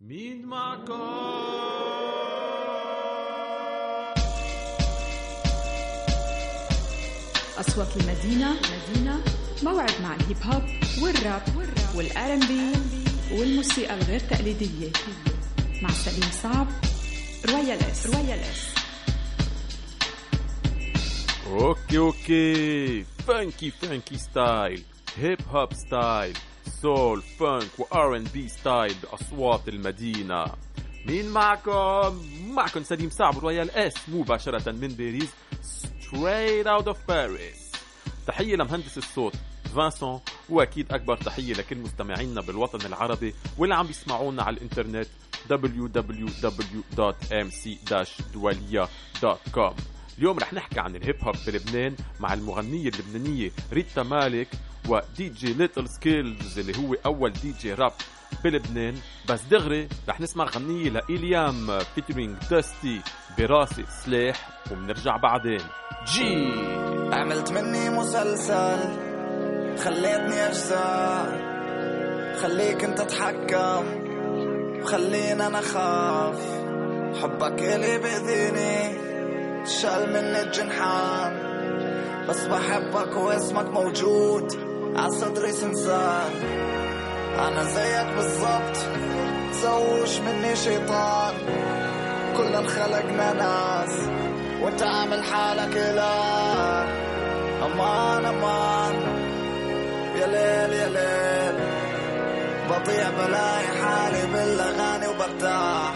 مين معكم أصوات المدينة مدينة موعد مع الهيب هوب والراب وال R&B والموسيقى الغير تقليدية. مع سليم صعب Royal S. Royal S. okay okay. funky funky style hip hop style soul funk و R&B style بأصوات المدينة. مين معكم؟ معكم سليم صعب Royal S مباشرة من باريس straight out of Paris. تحية لمهندس الصوت فانسون وأكيد أكبر تحية لكل مستمعينا بالوطن العربي واللي عم بيسمعونا على الإنترنت www.mc-doualiya.com اليوم رح نحكي عن الهيب هوب بلبنان مع المغنية اللبنانية ريتا مالك ودي جي ليتل سكيلز اللي هو أول دي جي راب بلبنان بس دغري رح نسمع غنية لإليام فيترينج داستي براسي سلاح وبنرجع بعدين. جي عملت مني مسلسل خليتني أجزاء خليك أنت تتحكم خلينا أنا خاف حبك الي بإذيني شال مني الجنحان. بس بحبك واسمك موجود. عصدري سمسار أنا زيك بالظبط زوش مني شيطان. كلنا خلقنا ناس. وانت عامل حالك إله. أمان أمان. يا ليل يا ليل. بضيع بلاقي حالي بالأغاني وبرتاح.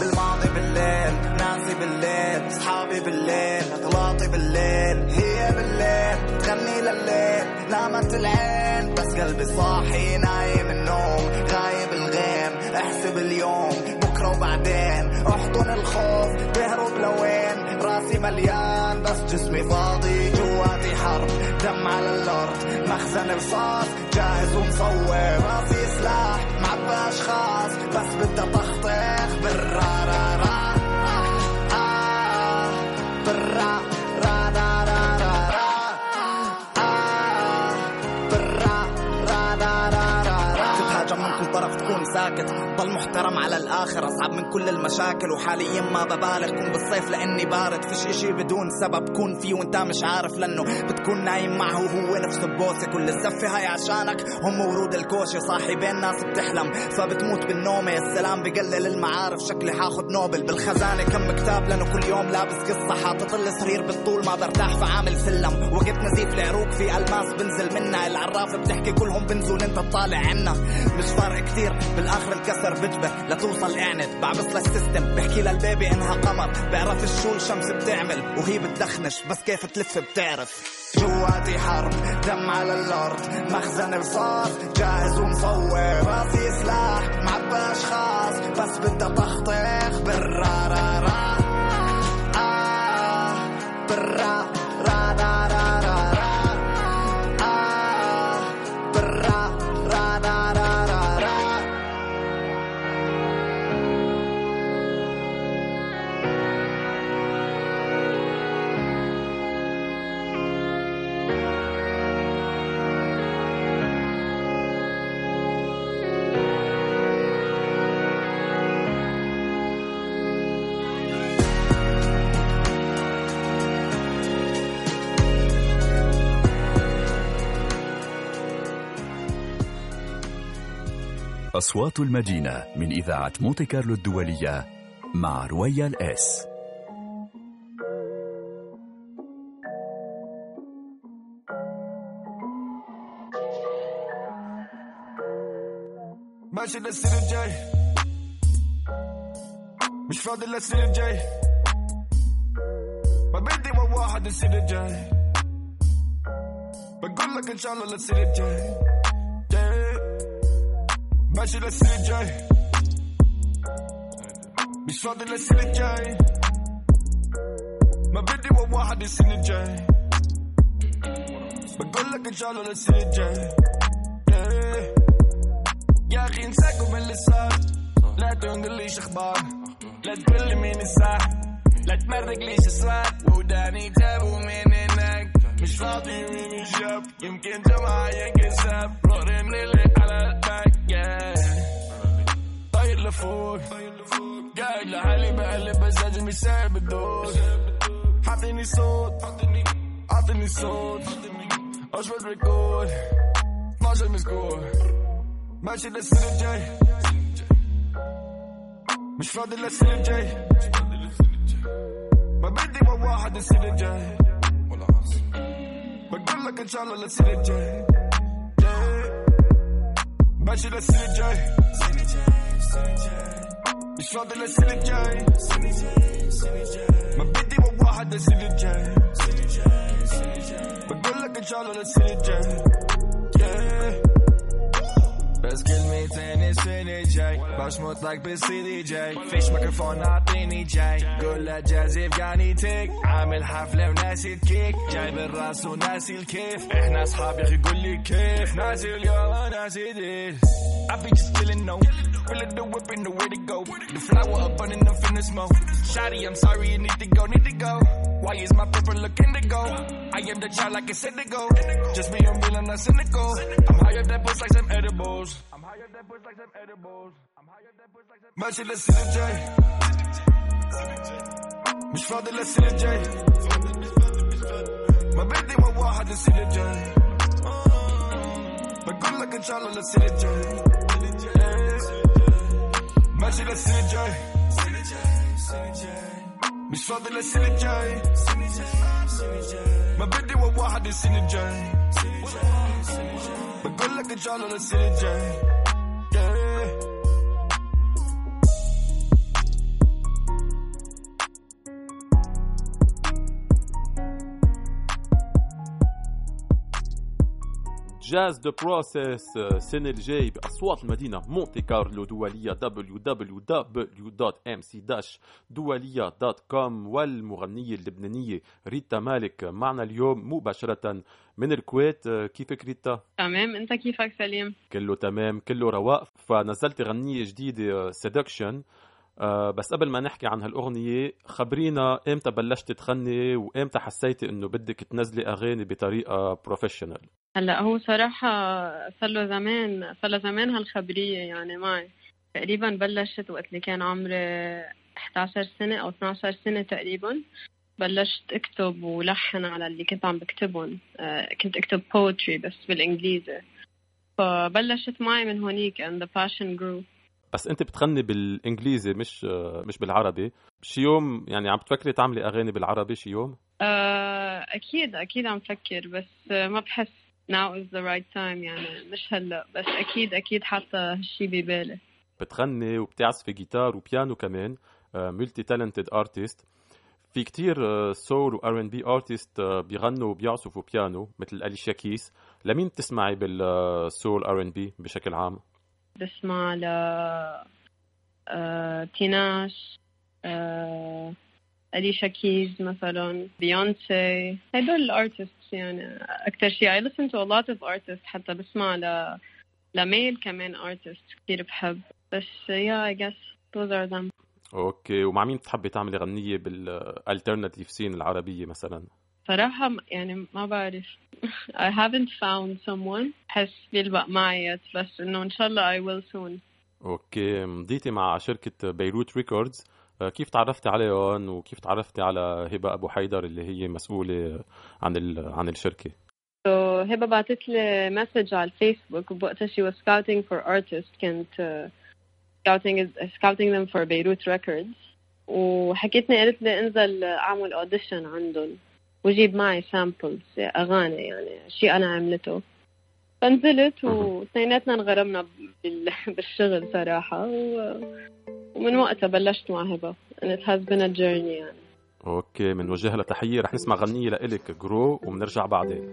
بالماضي بالليل ناسي بالليل صحابي بالليل أغلاطي بالليل هي بالليل تغني لليل نامت العين بس قلبي صاحي نايم النوم غايب الغيم أحسب اليوم بكرة وبعدين أحضن الخوف تهرب لوين؟ راسي مليان بس جسمي فاضي جواتي حرب دم على الأرض مخزن رصاص جاهز ومصور راسي سلاح. معبى اشخاص بس بدي طخطخ ساكت ضل محترم على الآخر أصعب من كل المشاكل. وحاليا ما ببالغ كون بالصيف لأني بارد. فيش إشي بدون سبب. كون فيه وأنت مش عارف لأنه بتكون نايم معه وهو نفسه ببوسه كل الزفه هاي عشانك. هم ورود الكوشه صاحي بين ناس بتحلم. فبتموت بالنوم يا السلام بقلل المعارف. شكلي حاخد نوبل بالخزانة. كم كتاب لأنه كل يوم لابس قصة. حاطط الصغير بالطول. ما برتاح فعامل سلم. وقت نزيف العروق. في ألماس بنزل منا العراف بتحكي كلهم بنزل أنت تطالع عنا. مش فارق كتير بالاخر الكسر بجبر لتوصل اعند بعبس للسيستم بحكي للبيبي إنها قمر. بعرف شو الشمس بتعمل وهي بتدخنش بس كيف تلف بتعرف. جواتي حرب دم على الأرض. مخزن رصاص جاهز ومصور. راسي سلاح معبى اشخاص بس بدي طخطخ بالرا را را. أصوات المدينة من إذاعة مونتي كارلو الدولية مع Royal S. ماشي للسنة الجاي. مش فاضي للسنة الجاي. ما بدي واحد السنة الجاي. بقول لك إن شاء الله للسنة الجاي. جاي. ماشي للسنة الجاي مش فاضي للسنة الجاي ما بدي من واحد السنة الجاي بقول لك ان شاء الله للسنة الجاي جاي. يا أخي انساكم اللي صار لا تنقليش أخبار لا تقول لي مين الصح لا تمرق ليش اسرار وداني جابوا من مش فاضي مين الشاب يمكن جماعة يمكن ساب روري من اللي على الباك. طاير لفوق قاعد لحالي بقلب مزاجي مش سايب الدور حاطيني صوت عاطيني صوت اشبط ريكورد 12 مسكور ماشي للسنة الجاي مش فاضي للسنة الجاي ما بدي واحد السنة الجاي بقول لك ان شاء الله للسنة الجاي ماشي للسنة الجاي مش فاضي للسنة الجاي ما بدي واحد السنة الجاي بقول لك ان شاء الله للسنة الجاي بس كلمتين السنة جاي بشمط لك بالسي دي جاي فيش ميكروفون اعطيني جاي قول له افغاني تيك عامل حفلة وناسي الكيك جايب الراس وناسي الكيف إحنا اصحاب يا أخي كيف اليوم ناسي ديل I be just killing no. Rilla the whip and the way to go. The flower up under the finna smoke. Shotty, I'm sorry, you need to go, need to go. Why is my purple to go? I am the child like a indigo. Just be unreal, I'm not cynical. I'm higher than that push like some edibles. I'm higher than that push like some edibles. I'm higher than that push like some. Much of the CJ. Mich fragt der CJ. My birthday was wild, the CJ. My good luck and child on the CJ. ان شاء الله للسنة الجاي ماشي للسنة الجاي مش فاضي للسنة الجاي ما بدي مع واحد السنة الجاي بقول لك ان شاء الله للسنة الجاي Trust the process السنة الجاي بأصوات المدينة مونتي كارلو دولية www.mc-doualiya.com والمغنية اللبنانية ريتا مالك معنا اليوم مباشرة من الكويت كيفك ريتا؟ تمام انت كيفك سليم؟ كله تمام كله رواق فنزلت غنية جديدة Seduction أه بس قبل ما نحكي عن هالأغنية خبرينا إمتى بلشت تغني وإمتى حسيتي إنه بدك تنزلي أغاني بطريقة professional هلأ هو صراحة صار له زمان صار له زمان هالخبرية يعني معي. تقريبا بلشت وقت اللي كان عمري 11 سنة أو 12 سنة تقريبا بلشت أكتب ولحن على اللي كنت عم بكتبهم. أه كنت أكتب poetry بس بالإنجليزي. فبلشت معي من هونيك and the passion grew. بس انت بتغني بالانجليزي مش مش بالعربي. شي يوم يعني عم بتفكري تعملي اغاني بالعربي شي يوم؟ أه أكيد أكيد عم فكر بس ما بحس now is the right time يعني مش هلأ بس أكيد أكيد حاطة هالشي ببالي. بتغني وبتعزفي جيتار وبيانو كمان multi-talented artist في كتير soul و R&B artists بيغنوا وبيعزفوا بيانو مثل أليشا كيس. لمين بتسمعي بال soul R&B بشكل عام؟ بسمع ل آه، تيناش آه، أليشا كيز مثلا بيونسي هدول ال artists يعني أكتر شيء I listen to a lot of artists حتى بسمع ل ل male كمان artist كثير بحب. بس yeah I guess those are them. Okay. ومع مين بتحبي تعملي غنية بال alternative scene العربية مثلا؟ صراحة يعني ما بعرف. I haven't found someone. حس بيلبق معي بس إنه إن شاء الله I will soon. Okay مضيتي مع شركة Beirut Records. كيف تعرفتي عليهم وكيف تعرفتي على هبة أبو حيدر اللي هي مسؤولة عن عن الشركة؟ So هبة بعثت لي message على الفيسبوك وبوقتها she was scouting for artists كانت uh, scouting scouting them for Beirut Records وحكيتني قالت لي انزل أعمل audition عندهم. وجيب معي samples أغاني يعني شيء أنا عملته. فنزلت واثنيناتنا انغرمنا بالشغل صراحة ومن وقتها بلشت مع هبه and it has been a journey يعني. Okay بنوجه لها تحيه رح نسمع غنية لإلك Grow وبنرجع بعدين.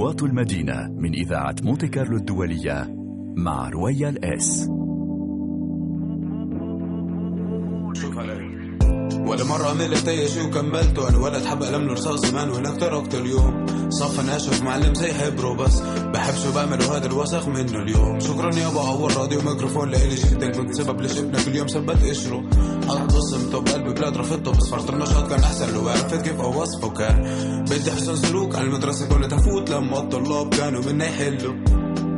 أصوات المدينة من إذاعة مونتي كارلو الدولية مع رويال إس. ولا مرة عملت أي شي وكملت وأنا ولد حب قلم رصاص زمان وهناك تركت اليوم. صف ناشف معلم زي حبره بس. بحب شو بعمل وهذا الوسخ منه اليوم. شكرا يابا عور راديو ميكروفون لإلي جدا. كنت سبب ليش ابنك اليوم ثبت قشره بصمته بقلب بلاد رفضته بس فرط النشاط كان أحسن. لو عرفت كيف أوصفه كان. بدي أحسن سلوك. على المدرسة كنت أفوت لما الطلاب كانوا منا يحلوا.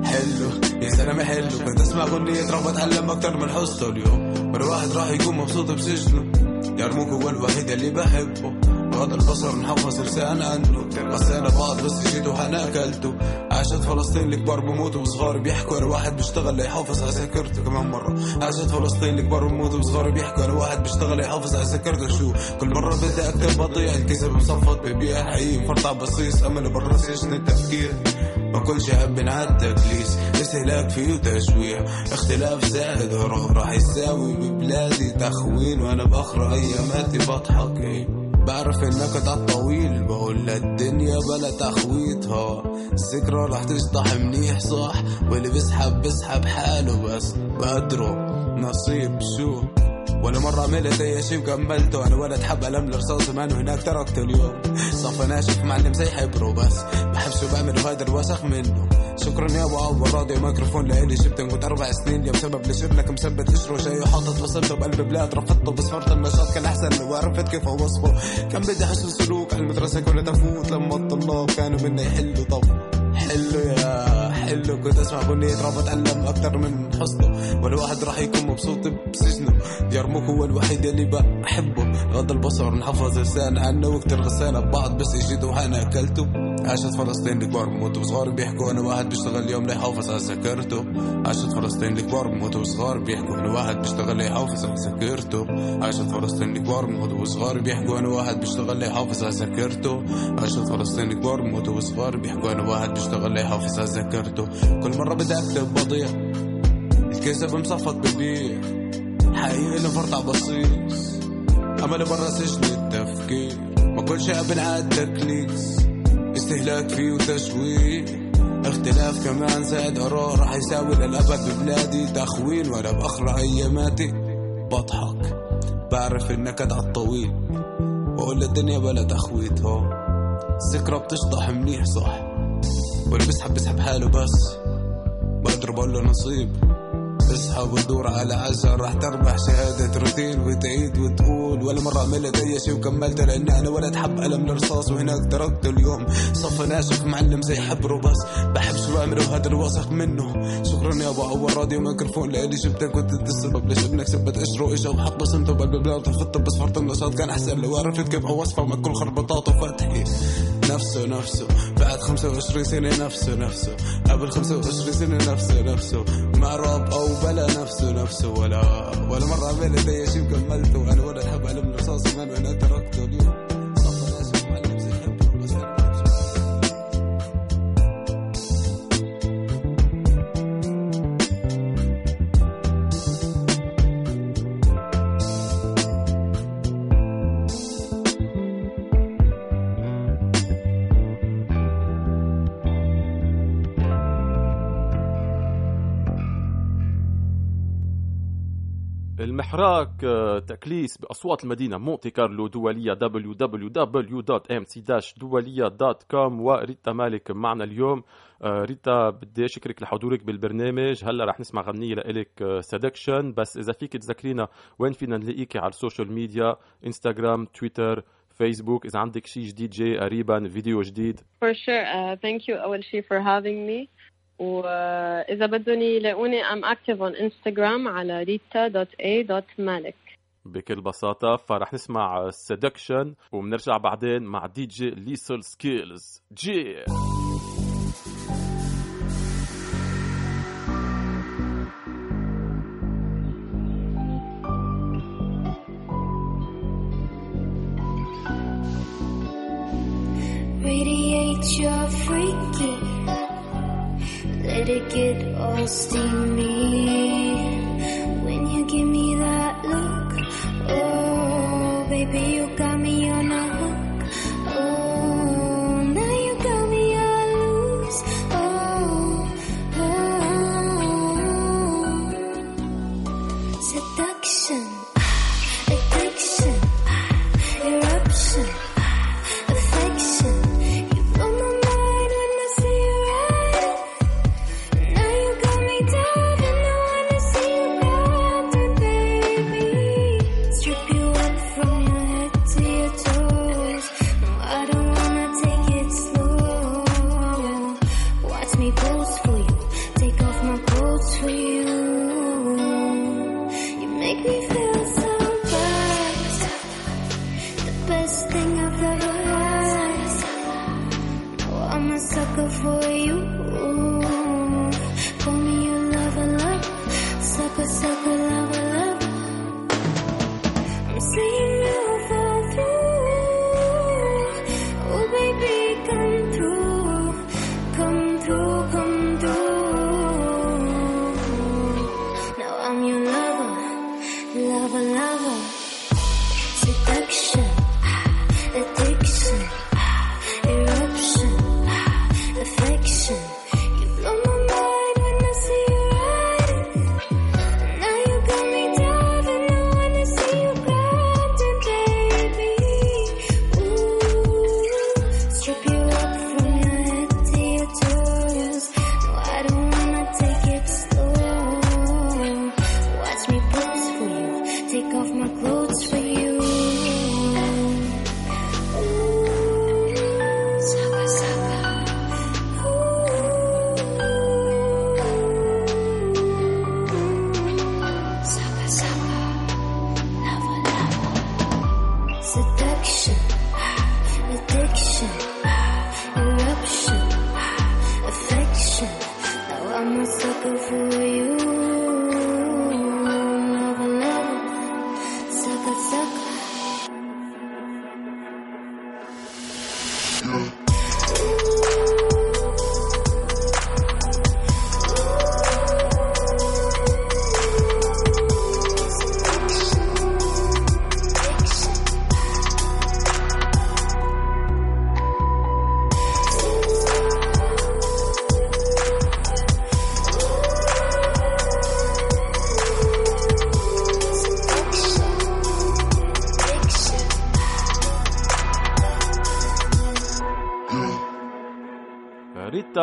حلو يا زلمة حلو كنت أسمع أغنية رغبة اتعلم أكتر من حصته اليوم. والواحد راح يكون مبسوط بسجنه. يرموك هو الوحيد اللي بحبه. بغض البصر نحفظ لسان عنه. قصينا بعض بس جيت وحنا أكلته. عاشت فلسطين الكبار بموتوا وصغار بيحكوا أنا واحد بيشتغل ليحافظ على ذاكرته كمان مرة. عاشت فلسطين الكبار بموتوا وصغار بيحكوا أنا واحد بيشتغل ليحافظ على ذاكرته شو؟ كل مرة بدي أكتب بطيء الكذب مصفط ببيع حقيقي. فرطع بصيص أمل برا سجن التفكير. ما كل شعب بنعد تكليس استهلاك فيه وتشويع. اختلاف زائد هروب راح يساوي ببلادي تخوين. وأنا بأخر أياماتي بضحك. إيه بعرف انك على الطويل بقول للدنيا بلا تخويتها الذكرى رح تشطح منيح صح؟ واللي بيسحب بيسحب حاله بس. بقدره نصيب شو ولا مرة عملت أي شي وكملته أنا ولد حب قلم الرصاص زمان وهناك تركته اليوم. صف ناشف معلم زي حبره بس. بحب شو بعمل وهذا الوسخ منه. شكرا يا أبو عوض راديو ميكروفون لإلي جبت كنت أربع سنين. اليوم سبب ليش ابنك مثبت قشره جاي وحاطط وصلته بقلب بلاد رفضته بس فرط النشاط كان أحسن. لو عرفت كيف أوصفه. كان بدي حسن سلوك على المدرسة كنت أفوت لما الطلاب كانوا منا يحلوا طب حلو يا حلو كنت أسمع أغنية راب اتعلم أكتر من حسنه ولا واحد راح يكون مبسوط بسجنه. يرموك هو الوحيد اللي بحبه. غض البصر نحفظ لسان عنه وكتر غسالة ببعض بس يجيت وحنا أكلته. عاشت فلسطين الكبار بموتوا وصغار بيحكوا أنا واحد بيشتغل اليوم ليحافظ على ذاكرته عاشت فلسطين الكبار بموتوا وصغار بيحكوا أنا واحد بيشتغل ليحافظ على ذاكرته عاشت فلسطين الكبار بموتوا وصغار بيحكوا أنا واحد بيشتغل ليحافظ على ذاكرته عاشت فلسطين الكبار بموتوا وصغار بيحكوا أنا واحد بيشتغل ليحافظ على ذاكرته كل مرة بدي اكتب بضيع الكذب مصفط ببيع حقيقي لفرطع بصيص. امل برا سجن التفكير. ما كل شيء بنعاد تكليس استهلاك فيه وتشويه اختلاف كمان زائد اراء راح يساوي للأبد ببلادي. تخوين وأنا باخر اياماتي بضحك. بعرف النكد عالطويل بقول الدنيا بلا تخويت هو الذكرى بتشطح منيح صح. واللي بيسحب بيسحب حاله بس. بقدر بقول له نصيب. اسحب وتدور على عشر راح تربح شهادة روتين وتعيد وتقول ولا مرة عملت أي شي وكملت لأن أنا ولد حب قلم الرصاص وهناك تركته اليوم. صف ناشف معلم زي حبره بس بحب شو بعمل وهذا الوسخ منه. شكرا يا أبو عور راديو ميكروفون لإلي. جبتك انت السبب ليش ابنك ثبت قشره إجا وحط بصمته بقلب وفضته بس فرط النشاط كان أحسن. لو عرفت كيف أوصفه مع كل خربطاته فتحي نفسه نفسه. بعد 25 سنة نفسه نفسه. قبل 25 سنة نفسه نفسه. مع راب أو بلا نفسه نفسه. ولا ولا مرة عملت أي شي وكملته. أنا ولا حب علم رصاص من وأنا تركته الحراك آه، تكليس بأصوات المدينة مونتي كارلو دولية www.mc-doualiya.com وريتا مالك معنا اليوم. آه، ريتا بدي أشكرك لحضورك بالبرنامج. هلا رح نسمع غنية لإلك Seduction بس إذا فيك تذكرينا وين فينا نلاقيكي على ال social media انستغرام تويتر فيسبوك إذا عندك شيء جديد جاي قريبا فيديو جديد. For sure. Uh, thank you أول شيء for having me. وإذا بدهم يلاقوني I'm active on Instagram على rita.a.malik بكل بساطة فرح نسمع Seduction وبنرجع بعدين مع DJ Lethal Skillz جي Radiate your freaky. Let it get all steamy.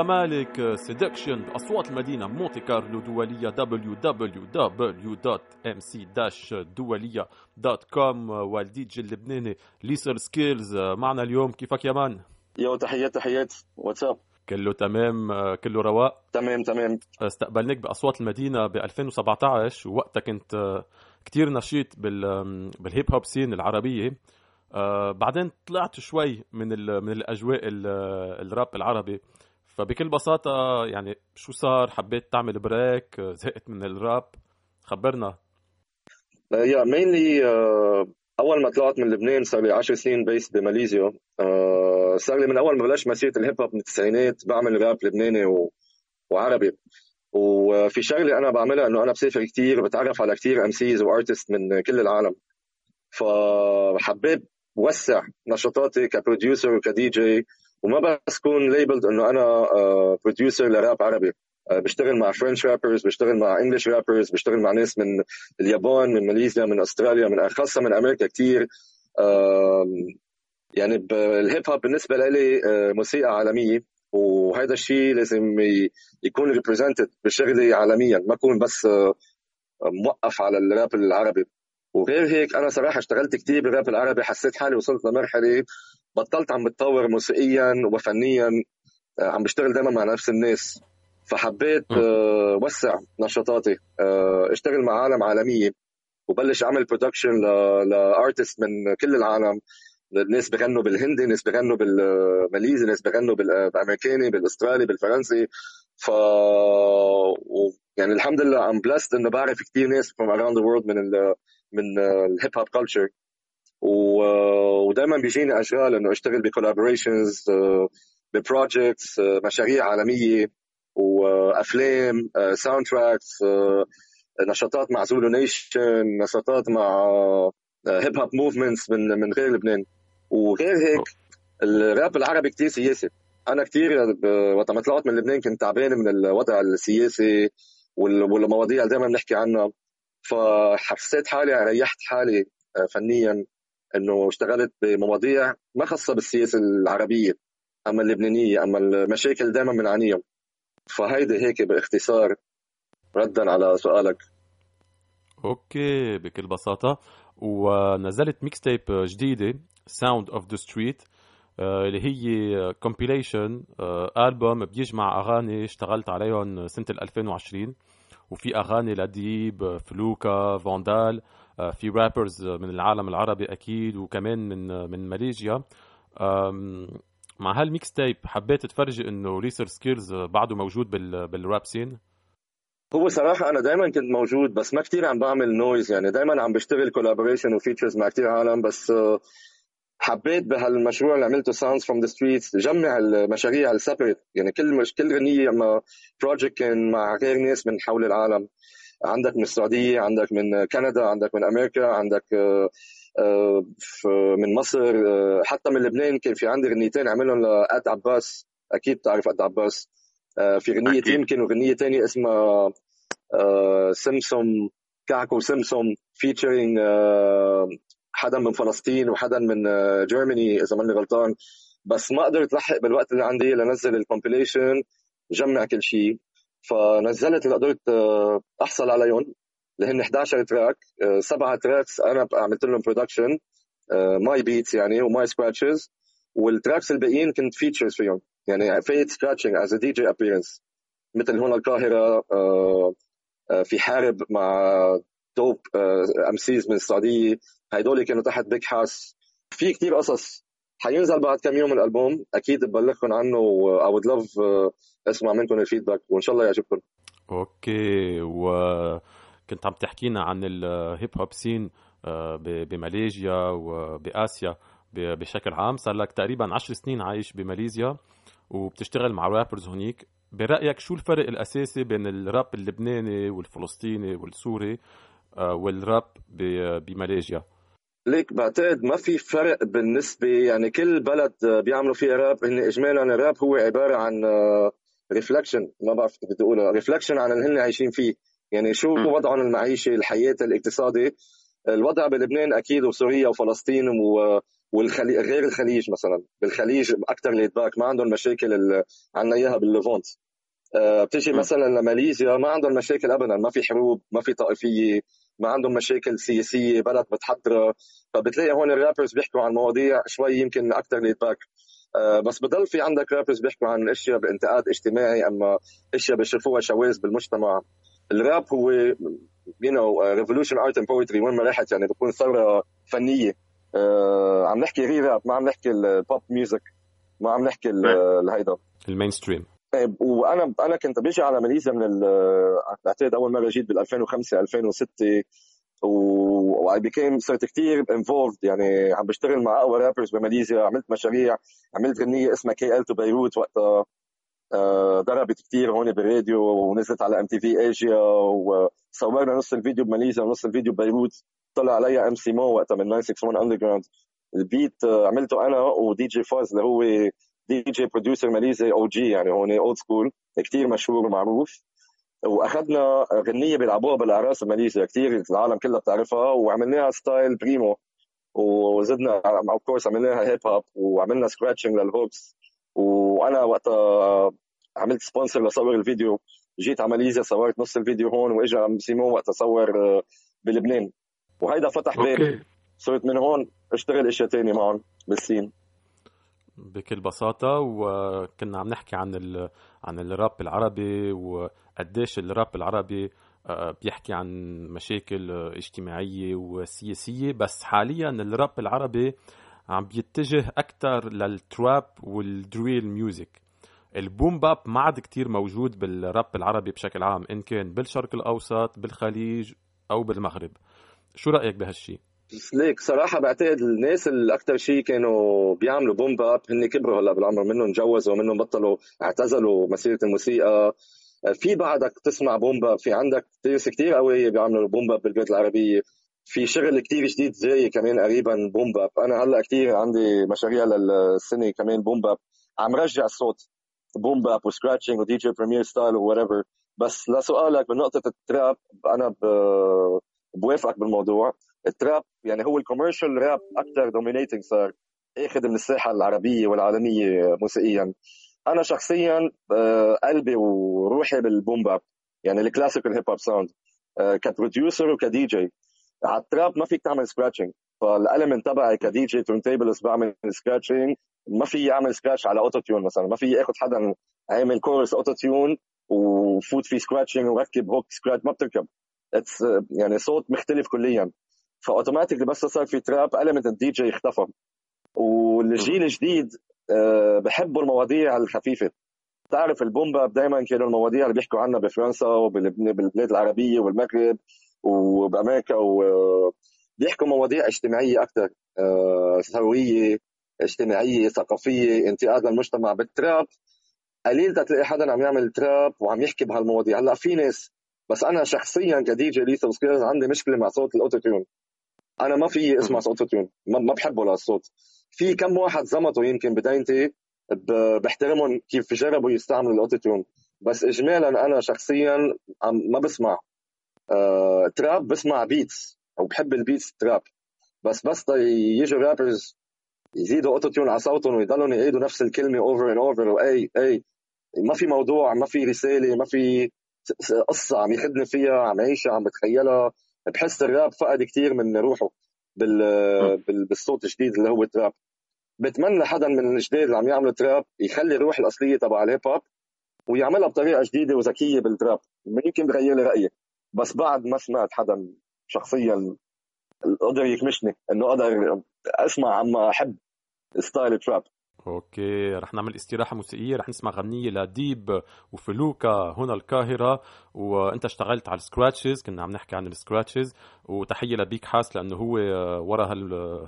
مالك Seduction بأصوات المدينة مونتي كارلو دولية www.mc-doualiya.com والدي جي اللبناني Lethal Skillz معنا اليوم كيفك يا man؟ Yo تحيات تحيات what's up كله تمام كله رواق تمام تمام استقبلناك بأصوات المدينة ب 2017 ووقتها كنت كتير نشيط بال بال hip hop scene العربية بعدين طلعت شوي من. من الاجواء ال... الراب العربي فبكل بساطة يعني شو صار؟ حبيت تعمل break زهقت من الراب. خبرنا. Yeah mainly أول ما طلعت من لبنان صار لي 10 سنين based بماليزيا. آه، صار لي من أول ما بلشت مسيرة الهيب هوب من التسعينات بعمل راب لبناني و... وعربي. وفي شغلة أنا بعملها إنه أنا بسافر كثير بتعرف على كثير MCs و artists من كل العالم. فحبيت وسع نشاطاتي ك producer وك DJ وما بس كون labeled إنه أنا producer لراب عربي. آه، بشتغل مع French rappers بشتغل مع English rappers بشتغل مع ناس من اليابان من ماليزيا من أستراليا من خاصة من أمريكا كثير يعني الهيب هوب بالنسبة لي آه، موسيقى عالمية. وهذا الشيء لازم يكون represented بشغلي عالميا. ما أكون بس آه، موقف على الراب العربي. وغير هيك أنا صراحة اشتغلت كثير بالراب العربي. حسيت حالي وصلت لمرحلة بطلت عم بتطور موسيقيا وفنيا آه، عم بشتغل دائما مع نفس الناس. فحبيت وسع نشاطاتي. اشتغل مع عالم عالمية وبلش أعمل production ل artists من كل العالم. ناس بغنوا بالهندي ناس بغنوا بالماليزي ناس بغنوا بالأمريكاني بالأسترالي بالفرنسي. ف يعني الحمد لله I'm blessed إنه بعرف كثير ناس from around the world من ال من ال hip hop culture ودائما بيجيني أشغال إنه أشتغل ب collaborations ب projects مشاريع عالمية وافلام soundtracks نشاطات مع Zulu Nation نشاطات مع hip hop movements من من غير لبنان. وغير هيك الراب العربي كتير سياسي. أنا كتير وقت ما طلعت من لبنان كنت تعبان من الوضع السياسي والمواضيع اللي دائما بنحكي عنها. فحسيت حالي ريحت حالي آه، فنيا. إنه اشتغلت بمواضيع ما خاصة بالسياسة العربية أما اللبنانية أما المشاكل دائما بنعانيها فهيدي هيك باختصار ردا على سؤالك. أوكي بكل بساطة. ونزلت mixtape جديده Sound of the Street اللي هي compilation album بيجمع أغاني اشتغلت عليهم سنة 2020 وفي أغاني ل Deep فلوكا فاندال آه، في rappers من العالم العربي أكيد وكمان من من ماليزيا. مع هال mixtape حبيت تفرجي إنه ريسر Skills بعده موجود بال rap scene هو صراحة أنا دائما كنت موجود بس ما كثير عم بعمل noise يعني دائما عم بشتغل collaboration و features مع كثير عالم بس آه، حبيت بهالمشروع اللي عملته Sounds from the Streets جمع المشاريع ال separate يعني كل مش كل غنية اما project كان مع غير ناس من حول العالم. عندك من السعودية عندك من كندا عندك من أمريكا عندك آه، آه، من مصر حتى من لبنان. كان في عندي غنيتين عملهم لأد عباس. أكيد بتعرف أد عباس. آه، في غنية يمكن وغنية تانية اسمها آه، سمسم كعكو سمسم featuring آه، حدا من فلسطين وحدا من Germany إذا ماني غلطان. بس ما قدرت لحق بالوقت اللي عندي لنزل ال compilation جمع كل شيء. فنزلت اللي قدرت أحصل عليهم اللي هن 11 track سبعة tracks أنا عملت لهم production ماي بيتس يعني وماي سكراتشز والتراكس الباقيين كنت فيتشرز فيهم. يعني فيت سكراتشنج از دي جي ابيرنس مثل هون القاهرة آه، آه، في حارب مع دوب ام سيز من السعودية. هدول كانوا تحت بيك حاس في كثير قصص حينزل بعد كم يوم الألبوم. أكيد ببلغكم عنه و would love آه، أسمع منكم الفيدباك وإن شاء الله يعجبكم. أوكي وكنت عم تحكينا عن الهيب هوب سين بماليزيا وبآسيا بشكل عام. صار لك تقريبا 10 سنين عايش بماليزيا وبتشتغل مع rappers هونيك. برأيك شو الفرق الأساسي بين الراب اللبناني والفلسطيني والسوري آه، والراب بماليزيا؟ ليك بعتقد ما في فرق بالنسبة يعني كل بلد بيعملوا فيها راب هن إجمالا الراب هو عبارة عن reflection آه، ما بعرف كيف بدي أقولها reflection عن اللي هن عايشين فيه. يعني شو وضعهم المعيشي الحياة الاقتصادي. الوضع بلبنان أكيد وسوريا وفلسطين والخليج غير الخليج مثلا. بالخليج أكثر laid back ما عندهم مشاكل اللي عندنا إياها بال Levant آه، بتيجي مثلا لماليزيا ما عندهم مشاكل ابدا ما في حروب ما في طائفية. ما عندهم مشاكل سياسية بلد متحضرة. فبتلاقي هون ال rappers بيحكوا عن مواضيع شوي يمكن أكثر laid back بس بضل في عندك rappers بيحكوا عن أشياء بانتقاد اجتماعي أما أشياء بيشوفوها شواذ بالمجتمع. الراب هو you know revolution art and poetry وين ما راحت يعني بتكون ثورة فنية. آه عم نحكي ري راب ما عم نحكي ال pop music ما عم نحكي الهيدا. ال mainstream وأنا أنا كنت بيجي على ماليزيا من بعتقد أول مرة جيت بال 2005 2006 و I became صرت كثير involved يعني عم بشتغل مع أقوى rappers بماليزيا عملت مشاريع عملت غنية اسمها KL to Beirut وقتها آه، ضربت كثير هون بالراديو ونزلت على MTV Asia وصورنا نص الفيديو بماليزيا ونص الفيديو ببيروت طلع عليها MC مو وقتها من 961 Underground ال beat عملته أنا و DJ Fuzz اللي هو DJ producer ماليزي OG يعني هون old school كثير مشهور ومعروف. وأخذنا غنية بيلعبوها بالأعراس الماليزيه كثير العالم كلها بتعرفها وعملناها style Primo وزدنا of course عملناها hip hop وعملنا scratching لل hooks. وأنا وقتها عملت sponsor لصور الفيديو. جيت على ماليزيا صورت نص الفيديو هون وإجا سيمون وقتها صور آه، بلبنان. وهيدا فتح باب صرت من هون أشتغل إشياء ثانية معهم بال scene بكل بساطة وكنا عم نحكي عن ال... عن الراب العربي وقديش الراب العربي آه، بيحكي عن مشاكل اجتماعية وسياسية. بس حاليا الراب العربي عم بيتجه أكثر لل trap وال drill music. ال boom bap ما عاد كتير موجود بالراب العربي بشكل عام إن كان بالشرق الأوسط بالخليج أو بالمغرب. شو رأيك بهالشي؟ ليك صراحة بعتقد الناس اللي أكثر شيء كانوا بيعملوا boom bap هن كبروا هلأ بالعمر منهم تجوزوا منهم بطلوا اعتزلوا مسيرة الموسيقى. في بعدك تسمع boom bap في عندك ناس كثير قويه بيعملوا boom bap بالبلاد العربية. في شغل كثير جديد جاي كمان قريبا boom bap أنا هلأ كثير عندي مشاريع للسنة كمان boom bap عم رجع الصوت. boom bap و scratching و DJ Premier style و whatever بس لسؤالك بنقطة ال trap أنا بوافقك بالموضوع. ال trap يعني هو ال commercial rap أكثر dominating صار أخذ من الساحة العربية والعالمية موسيقيا. أنا شخصيا آه، قلبي وروحي بال boom bap يعني ال classical hip hop sound ك producer وك DJ على ال trap ما فيك تعمل scratching فال element تبعي ك DJ turntables بعمل scratching ما في أعمل scratch على auto-tune مثلا ما في أخذ حدا عامل chorus auto-tune وفوت في scratching وركب hook scratch ما بتركب. it's يعني صوت مختلف كليا. ف automatically بس صار في trap element ال DJ اختفى. والجيل الجديد آه، بحبوا المواضيع الخفيفة. بتعرف ال boom bap دائما كانوا المواضيع اللي بيحكوا عنها بفرنسا وبالبلاد العربية والمغرب وبأمريكا وبيحكوا مواضيع اجتماعية أكثر آه، ثورية اجتماعية ثقافية انتقاد للمجتمع بال trap. قليل تلاقي حدا عم يعمل trap وعم يحكي بهالمواضيع. هلأ في ناس بس أنا شخصيا ك DJ Skillz عندي مشكلة مع صوت ال auto-tune أنا ما في اسمع auto-tune ما بحبه للصوت في كم واحد زمطوا يمكن بدايتي بحترمهم كيف جربوا يستعملوا ال auto-tune بس اجمالا أنا شخصيا ما بسمع آه trap بسمع beats أو بحب ال beats trap. بس بس يجوا rappers يزيدوا auto-tune على صوتهم ويضلوا يعيدوا نفس الكلمة over and over واي اي ما في موضوع ما في رسالة ما في قصة عم يخدني فيها عم يعيشها عم بتخيلها. بحس الراب فقد كثير من روحه بال... بالصوت الجديد اللي هو ال trap. بتمنى حدا من الجداد اللي عم يعملوا trap يخلي الروح الأصلية تبع الهيب هوب ويعملها بطريقة جديدة وذكية بال trap. يمكن بغير لي رأيي. بس بعد ما سمعت حدا شخصيا قدر يكمشني إنه أقدر أسمع عما أحب style trap okay رح نعمل استراحة موسيقية رح نسمع غنية ل Deeb و Felukah هنا القاهرة. وأنت اشتغلت على ال scratches كنا عم نحكي عن ال scratches وتحية ل Big Hass لأنه هو ورا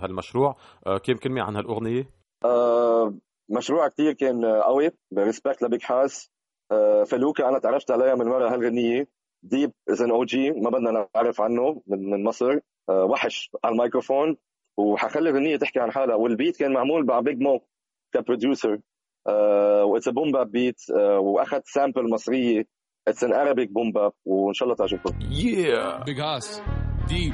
هالمشروع. آه، كم كلمة عن هالأغنية؟ آه مشروع كثير كان قوي. respect ل Big Hass. آه Felukah أنا تعرفت عليها من ورا هالغنية. Deeb is an OG ما بدنا نعرف عنه من, من مصر. آه وحش على الميكروفون. وحخلي الغنية تحكي عن حالها. وال beat كان معمول مع Big Moe ك producer و it's a boom bap beat وأخذ sample مصرية. It's an Arabic boom bap وإن شاء الله تعجبكم. Yeah. Big Hass Deeb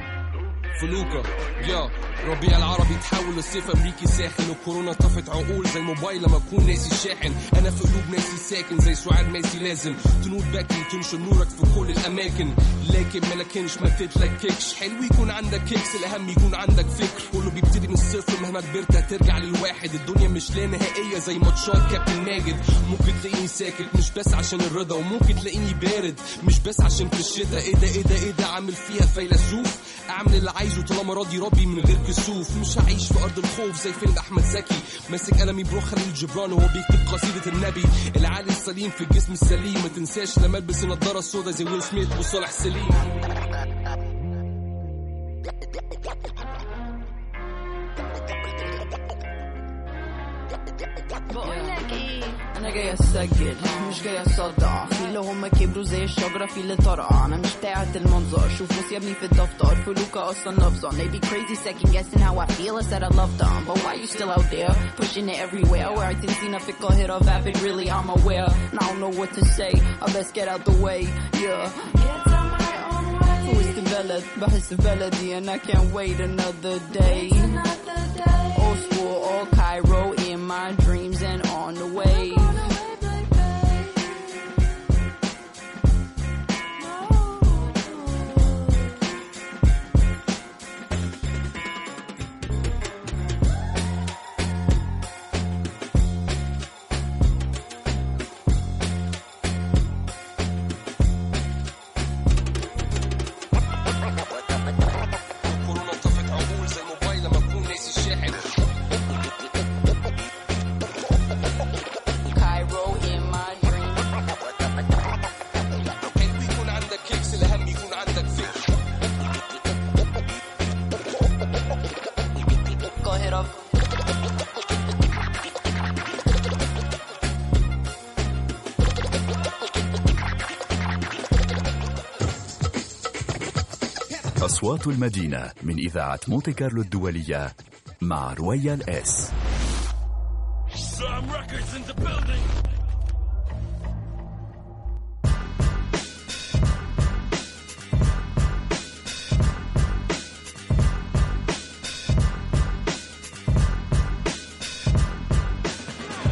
Felukah يا ربيع العربي تحول لصيف أمريكي ساخن وكورونا طفت عقول زي الموبايل لما اكون ناسي الشاحن أنا في قلوب ناسي ساكن زي سعاد ماسي لازم. تنور باكي تنشر نورك في كل الأماكن. لكن ما لكنش ما تتلككش. حلو يكون عندك kicks الأهم يكون عندك فكر. كله بيبتدي من الصفر مهما كبرت هترجع للواحد. الدنيا مش لا نهائية زي ماتشات كابتن ماجد. ممكن تلاقيني ساكت مش بس عشان الرضا. وممكن تلاقيني بارد مش بس عشان في الشتاء. إيه ده إيه ده إيه ده عامل فيها فيلسوف؟ أعمل اللي عايزه طالما راضي ربي من غير كسوف. مش هعيش في أرض الخوف زي فيلم أحمد زكي. ماسك قلمي برو خليل جبران وهو بيكتب قصيدة النبي. العالي السليم في الجسم السليم. ما تنساش لما ألبس النضارة السوداء زي ويل سميث وصالح سليم. بقولك ايه انا جاي اسجل مش جاي اصدع في اللي هم كبروا زي الشجره في اللي طرقع انا مش بتاعت المنظر شوفوا سيبني في الدفتر فلوكا اصلا لفظا they be crazy second guessing how I feel I said I love them but why you still out there pushing it everywhere where I think سينا في القاهرة vapid really I'm aware and I don't know what to say I best get out the way yeah في وسط البلد بحس ببلدي and I can't wait another day Old school, all Cairo in my أصوات المدينة من إذاعة مونتي كارلو الدولية مع رويال إس.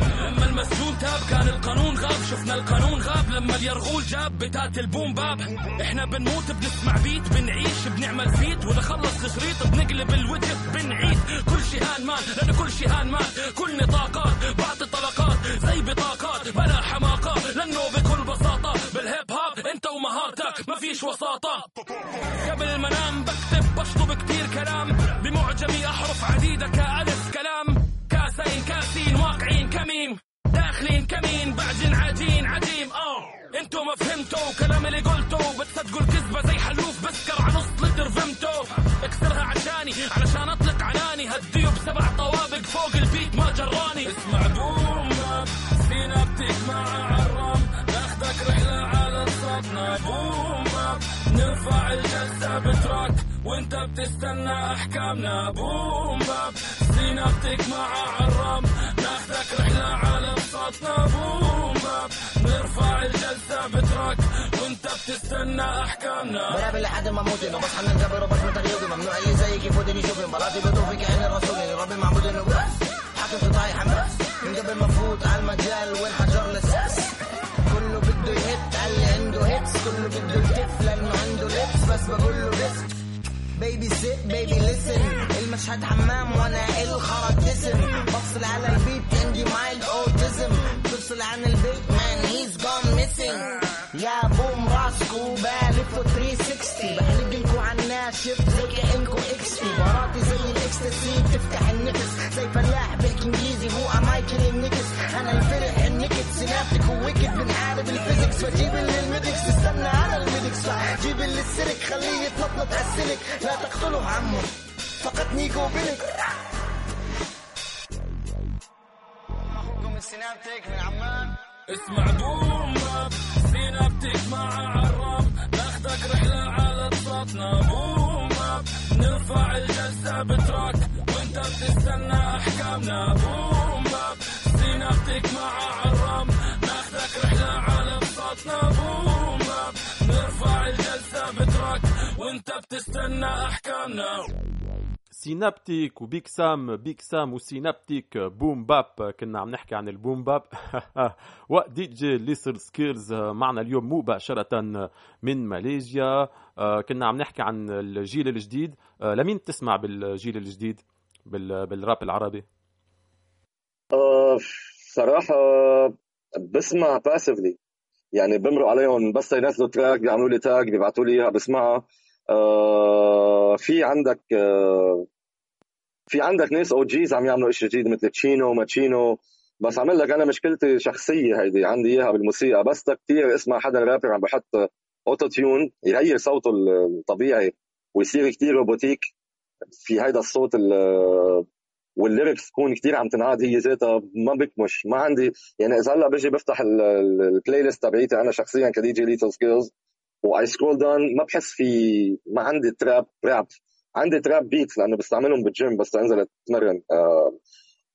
لما المسجون تاب كان القانون غاب شفنا القانون لما اليرغول جاب بتات ال boom bap إحنا بنموت بنسمع beat بنعيش بنعمل feat ونخلص شريط بنقلب الوجه بنعيد كل شي هان مان لأن كل شي هان مان كل نطاقات بعطي طلقات زي بطاقات بلا حماقات لأنه بكل بساطة بالهيب هوب أنت ومهارتك ما فيش وساطة. قبل ما انام بكتب بشطب كتير كلام. بمعجمي أحرف عديدة كألف آه انتو ما فهمتوا كلام اللي قلته بتصدقوا الكذبة زي حلوف بسكر على نص لتر فهمتوا؟ اكسرها عشاني علشان أطلق عناني. هديه بسبع طوابق فوق البيت ما جراني. اسمع بوم باب سينابتك مع عرام. ناخدك رحلة على السطنة بوم نرفع الجلسة بتراك. وانت بتستنى احكامنا بوم باب سينابتك مع عرام. ناخدك رحلة على السطنة بوم نرفع الجلسة بتراك وانت بتستنى أحكامنا. بلعب لحد ما أموت انه بصحى من القبر وبسمة تغيوبي ممنوع اللي زيك يفوتني يشوفي مراتي بطوفي كأن الرسول. اللي ربي معبود إنه بس حاكم طاي حماس من قبل ما افوت على المجال والحجر لساس. كله بده يهت. على اللي عنده هيتس كله بده يكف لأنه عنده لبس. بس بقول له بيبي سيت بيبي لسن المشهد حمام وأنا الخرج جسم بفصل على البيت عندي مايلد اوتيزم بفصل عن البيت مان هيز جون ميسنج يا بوم راسكو بالفو 360 بحلق لكو على الناشف زي كانكو إكس تي مراتي زي الإكستسي بتفتح النفس زي فلاح بيحكي انجليزي هو مايكل النكس أنا الفرح النكت سنابتك وويكت بنحارب الفيزيكس فجيب اللي الميدكس استنى على الميدكس جيب اللي السلك خليه يتنطط على السلك لا تقتله عمو. فقط نيكو بلك سنابتك من عمان اسمع بوم باب سينابتك مع عرام ناخدك رحلة على السطنة بوم باب نرفع الجلسة بتراك وانت بتستنى احكامنا بوم باب سينابتك مع عرام ناخدك رحلة على السلطنة boom bap نرفع الجلسة ب track وانت بتستنى احكامنا Synaptik و Big Sam Big Sam و Synaptik boom bap كنا عم نحكي عن ال boom bap. وقت DJ Lethal Skillz معنا اليوم مباشرة من ماليزيا. كنا عم نحكي عن الجيل الجديد. لمين تسمع بالجيل الجديد؟ بال- بالراب العربي. آه، صراحة بسمع passively يعني بمرق عليهم بس ينزلوا track بيعملوا لي tag بيبعتوا لي إياها بسمعها. آه، في عندك آه، في عندك ناس أو guys عم يعملوا شيء جديد مثل تشينو ماتشينو. بس عم قل لك أنا مشكلتي شخصيه هيدي عندي إياها بالموسيقى. بس كثير اسمع حدا رابر عم بحط auto-tune يغير صوته الطبيعي ويصير كثير robotic. في هيدا الصوت ال- وال lyrics تكون كتير عم تنعاد هي ذاتها ما بكمش. ما عندي يعني إذا هلأ بجي بفتح ال playlist تبعيتي أنا شخصيا ك DJ Lethal Skillz و I scroll down ما بحس في ما عندي trap rap عندي trap beats لأنه بستعملهم بالجيم بس أنزل أتمرن. آه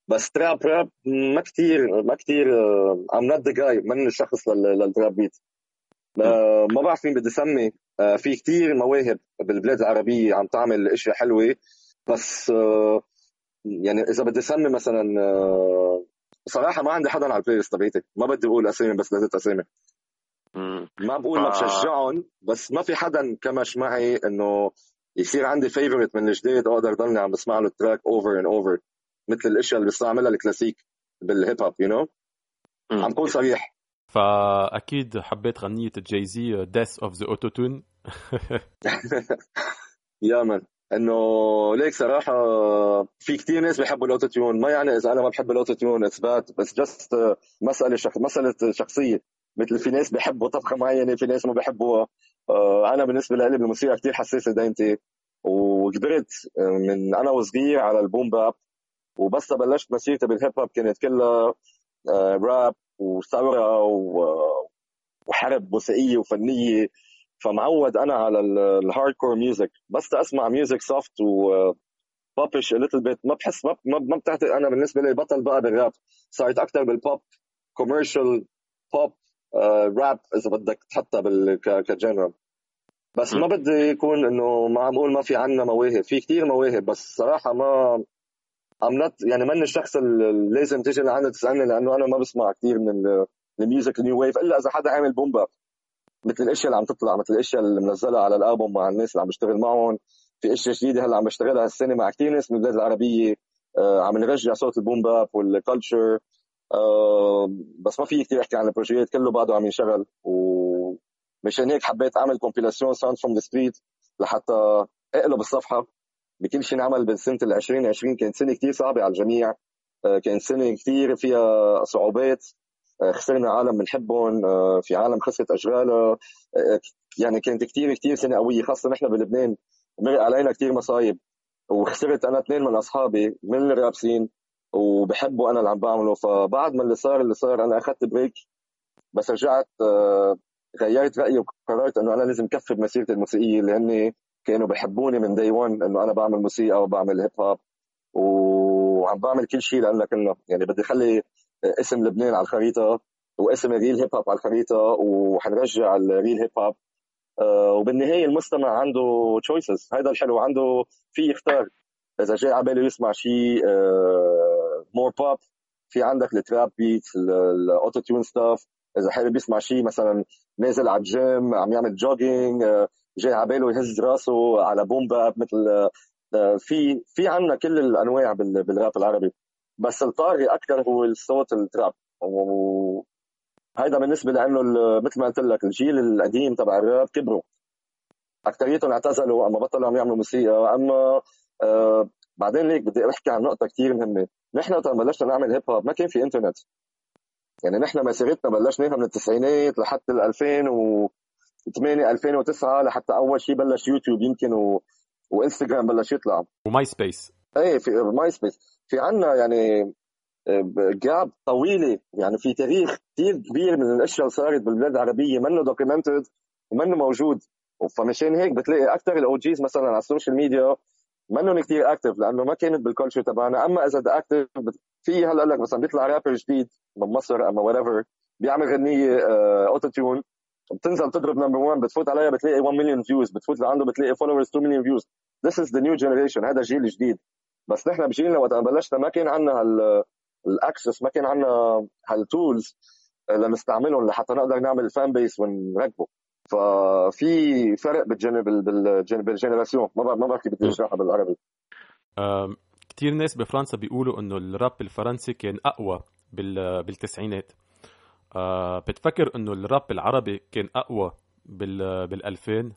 بس trap rap ما كتير ما كتير I'm not the guy مني الشخص لل trap beat آه ما بعرف مين بدي سمي. آه في كتير مواهب بالبلاد العربية عم تعمل إشياء حلوة. بس آه يعني إذا بدي سمي مثلا آه صراحة ما عندي حدا على ال playlist تبعيتي. ما بدي أقول أسامي بس لازم أسامي. ما بقول ما بشجعهم بس ما في حدا كمش معي إنه يصير عندي favorite من الجديد أقدر ضلني عم بسمع له ال track over and over مثل الأشياء اللي بستعملها الكلاسيك بالهيب هوب you know عم بكون صريح. فأكيد حبيت غنية Jay Death of the Auto-Tune يا man إنه ليك صراحة في كتير ناس بيحبوا ال auto-tune ما يعني إذا أنا ما بحب ال auto-tune اثبات بس just مسألة شخ... مسألة شخصية. مثل في ناس بيحبوا طبخة معينة في ناس ما بيحبوها. أنا بالنسبة لي بالموسيقى كتير حساسه دايمتي وكبرت من أنا وصغير على ال boom bap وبس بلشت مسيرتي بالهيب هوب كانت كلها راب وثورة وحرب موسيقية وفنية. فمعود أنا على ال hardcore music بس أسمع music soft و pop-ish little bit ما بحس ما ما بتعتقد أنا بالنسبة لي بطل بقى بالراب. صارت أكثر بال pop commercial pop rap إذا بدك تحطها كجنرال. بس ما بدي يكون إنه ما عم أقول ما في عنا مواهب. في كتير مواهب بس صراحة ما I'm not يعني من الشخص اللي لازم تيجي لعنا تسألني لأنه أنا ما بسمع كثير من ال music ال new wave إلا إذا حدا عامل bomba. مثل الأشياء اللي عم تطلع مثل الأشياء اللي منزلها على الألبوم مع الناس اللي عم بشتغل معهم. في أشياء جديدة هلأ عم بشتغلها هالسنه مع كثير ناس من البلاد العربية آه عم نرجع صوت ال boom bap وال culture آه بس ما في كثير أحكي عن ال projets كله بعده عم ينشغل. ومشان هيك حبيت أعمل compilation sound from the street لحتى أقلب الصفحة. بكل شيء انعمل بسنه ال 2020 كانت سنة كثير صعبة على الجميع. آه، كانت سنة كثير فيها صعوبات. آه، خسرنا عالم بنحبهم. آه، في عالم خسرت اشغالها يعني كانت كثير كثير سنة قوية خاصة نحن بلبنان. مرق علينا كثير مصايب. وخسرت أنا اثنين من أصحابي من الرابسين. وبحبوا أنا اللي عم بعمله. فبعد ما اللي صار اللي صار أنا اخذت بريك بس رجعت غيرت رأيي وقررت إنه أنا لازم كفي بمسيرتي الموسيقية اللي هن كانوا بحبوني من day 1 إنه أنا بعمل موسيقى وبعمل هيب هوب وعم بعمل كل شيء لنا كلنا يعني بدي اخلي اسم لبنان على الخريطة واسم ال real hip hop على الخريطة وحنرجع ال real hip hop آه وبالنهاية المستمع عنده choices هذا الحلو عنده في يختار إذا جاي على باله يسمع شيء آه more pop في عندك ال trap beat ال auto-tune stuff إذا حابب يسمع شيء مثلا نازل على الجيم عم يعمل jogging آه جاي على باله يهز راسه على boom bap مثل آه، في في عندنا كل الأنواع بالراب العربي. بس الطاغي أكثر هو الصوت ال trap. وهيدا بالنسبة لإنه مثل ما قلت لك الجيل القديم تبع الراب كبروا. اكثريتهم اعتزلوا أما بطلوا عم يعملوا موسيقى اما آه بعدين ليك بدي أحكي عن نقطة كثير مهمة. نحن وقت بلشنا نعمل هيب هوب ما كان في انترنت يعني نحن مسيرتنا بلشناها من التسعينات لحد ال 2000 و 2008 2009 لحتى أول شيء بلش يوتيوب يمكن و... وإنستغرام بلش يطلع. و MySpace إيه في MySpace في عنا يعني gap طويلة. يعني في تاريخ كثير كبير من الأشياء اللي صارت بالبلاد العربية. منه documented ومنه موجود. فمشان هيك بتلاقي أكثر ال OGs مثلا على ال social media منهم كثير active لأنه ما كانت بال culture تبعنا. أما إذا بدي active في هلأ لك مثلا بيطلع رابر جديد من مصر أما whatever بيعمل غنية auto-tune بتنزل تضرب number 1 بتفوت عليها بتلاقي 1 مليون views بتفوت لعنده بتلاقي followers 2 مليون views This is the new generation. هذا جيل جديد. بس نحن بجيلنا وقت بلشنا ما كان عندنا هال ال access ما كان عندنا هال tools لنستعملهم لحتى نقدر نعمل fan base ونركبه. ففي فرق بال génération. ما ما بعرف كيف بدي اشرحها بالعربي. كثير ناس بفرنسا بيقولوا إنه الراب الفرنسي كان أقوى بالتسعينات. آه بتفكر إنه الراب العربي كان أقوى بال بال 2000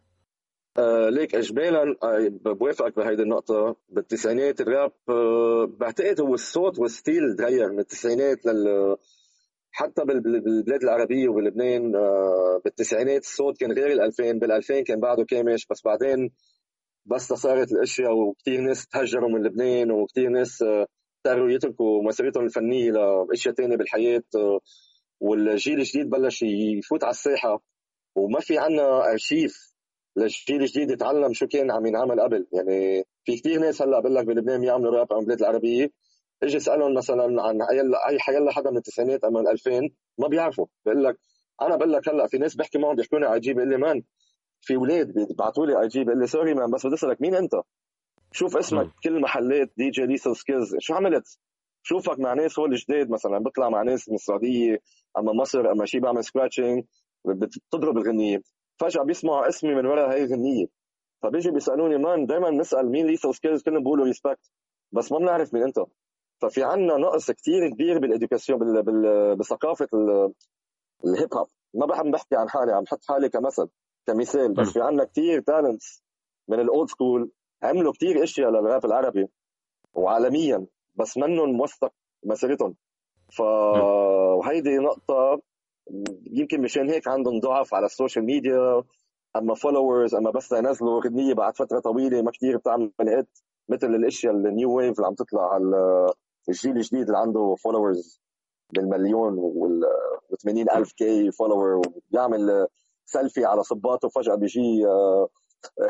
آه ليك اجمالا بوافقك بهيدي النقطة. بالتسعينات الراب آه بعتقد هو الصوت وال style تغير من التسعينات لل حتى بالبلاد العربية وبلبنان آه بالتسعينات الصوت كان غير ال 2000 بال 2000 كان بعده كامش بس بعدين بس صارت الأشياء وكثير ناس تهجروا من لبنان وكثير ناس آه اضطروا يتركوا مسيرتهم الفنية لأشياء ثانية بالحياة والجيل الجديد بلش يفوت على الساحة. وما في عنا أرشيف للجيل الجديد يتعلم شو كان عم ينعمل قبل. يعني في كثير ناس هلأ بقول لك بلبنان بيعملوا راب أو بالبلاد العربية. أجي اسالهم مثلا عن أي حيلا حدا من التسعينات أو من 2000 ما بيعرفوا. بقول لك أنا بقول لك هلأ في ناس بحكي معهم بيحكوني IG بيقول لي man في أولاد بيبعثوا لي IG بيقول لي sorry man بس بدي أسألك مين أنت؟ شوف اسمك كل محلات DJ Lethal Skillz شو عملت؟ شوفك مع ناس هول جداد مثلا بطلع مع ناس من السعودية أما مصر أما شيء بعمل scratching بتضرب الغنية. فجأة بيسمعوا اسمي من وراء هاي الغنية. فبيجي بيسألوني man دائما نسأل مين Lethal Skillz كلهم بيقولوا respect بس ما بنعرف مين أنت. ففي عنا نقص كتير كبير بال éducation بال... بال... بثقافة الهيب هوب. ما بحب بحكي عن حالي عم حط حالي كمثل كمثال بس في عنا كتير talents من ال old school عملوا كتير إشياء للراب العربي وعالميا بس منهم موثق مسيرتهم ف وهيدي نقطة يمكن مشان هيك عندهم ضعف على ال social media. أما followers أما بس ينزلوا أغنية بعد فترة طويلة ما كتير بتعمل hit مثل الإشياء ال new wave اللي عم تطلع على الجيل الجديد اللي عنده followers بالمليون وال 80 ألف K follower وبيعمل سيلفي على صباطه فجأة بيجي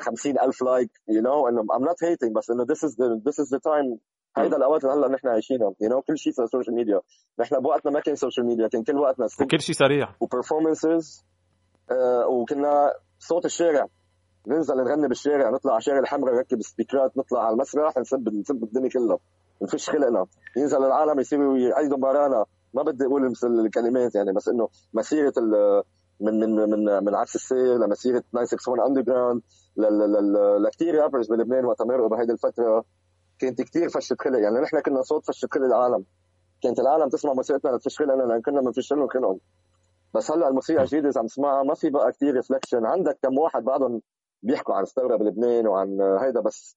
50 ألف like you know إنه I'm not hating بس إنه is the this is the time. هيدا الأوقات اللي هلأ نحن عايشينها you know كل شيء صار social media نحن بوقتنا ما كان social media كان كل وقتنا وكل شيء سريع. و performances آه وكنا صوت الشارع. ننزل نغني بالشارع نطلع على الشارع الحمراء نركب سبيكرات نطلع على المسرح نسب نسب الدنيا كلها. نفش خلقنا ينزل العالم يصيروا يعيدوا ورانا ما بدي أقول مثل الكلمات يعني بس إنه مسيرة من من من من عكس السير لمسيرة 961 Underground لكثير rappers بلبنان وقت مرقوا بهيدي الفترة. كانت كثير فشة خلق يعني. نحن كنا صوت فشة خلق العالم. كانت العالم تسمع موسيقتنا لتفش خلقنا لأن كنا بنفش لهم خلقهم بس هلأ الموسيقى الجديده إذا عم تسمعها. ما في بقى كثير reflection عندك كم واحد بعدهم بيحكوا عن الثورة بلبنان وعن هيدا بس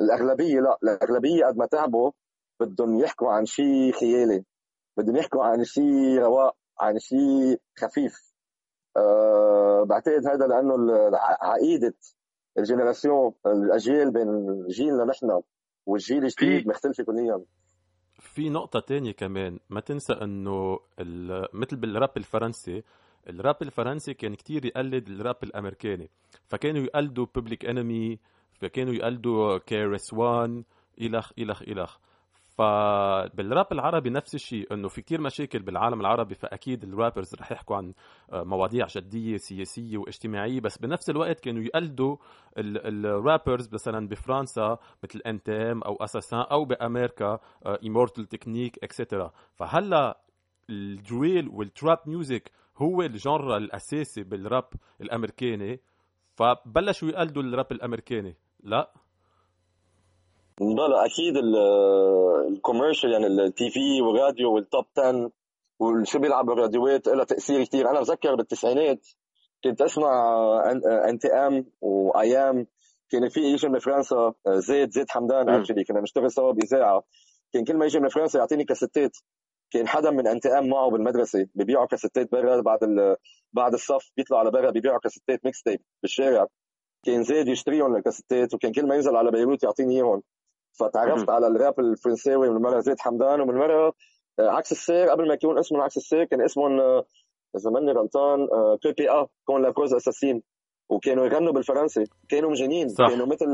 الأغلبية لأ. الأغلبية قد ما تعبوا بدهم يحكوا عن شيء خيالي بدهم يحكوا عن شيء رواق عن شيء خفيف. أه بعتقد هذا لأنه عقيدة ال génération الأجيال بين جيلنا نحن والجيل الجديد مختلفة كليا. في نقطة تانية كمان. ما تنسى إنه مثل بالراب الفرنسي الراب الفرنسي كان كتير يقلد الراب الأمريكاني. فكانوا يقلدوا ببليك انمي فكانوا يقلدوا كيرس وان الخ الخ إلخ. فبالراب العربي نفس الشيء إنه في كتير مشاكل بالعالم العربي فأكيد الرابرز رح يحكوا عن مواضيع جديه سياسية واجتماعية بس بنفس الوقت كانوا يقلدوا الرابرز مثلا بفرنسا مثل NTM أو Assassin أو بأمريكا Immortal Technique etcetera فهلأ ال drill وال trap music هو ال genre الأساسي بالراب الأمريكاني فبلشوا يقلدوا الراب الأمريكاني. لا. لا أكيد ال commercial يعني ال TV والراديو وال top 10 وشو بيلعب بالراديوات لها تأثير كثير أنا بتذكر بالتسعينات كنت أسمع NTM و IAM كان في يجي من فرنسا زيد زيد حمدان actually كنا بنشتغل سوا بإذاعة. كان كل ما يجي من فرنسا يعطيني كاسيتات. كان حدا من NTM معه بالمدرسة ببيعوا كاسيتات برا بعد بعد الصف بيطلعوا على برا ببيعوا كاسيتات mixtape بالشارع. كان زيد يشتريهم الكاسيتات وكان كل ما ينزل على بيروت يعطيني إياهم. فتعرفت على الراب الفرنساوي من ورا زيد حمدان ومن ورا آه، عكس السير. قبل ما يكون اسمه عكس السير كان اسمهم آه، اذا ماني غلطان كي بي ا كون لا كوز أساسين. وكانوا يغنوا بالفرنسي. كانوا مجانين. صح. كانوا مثل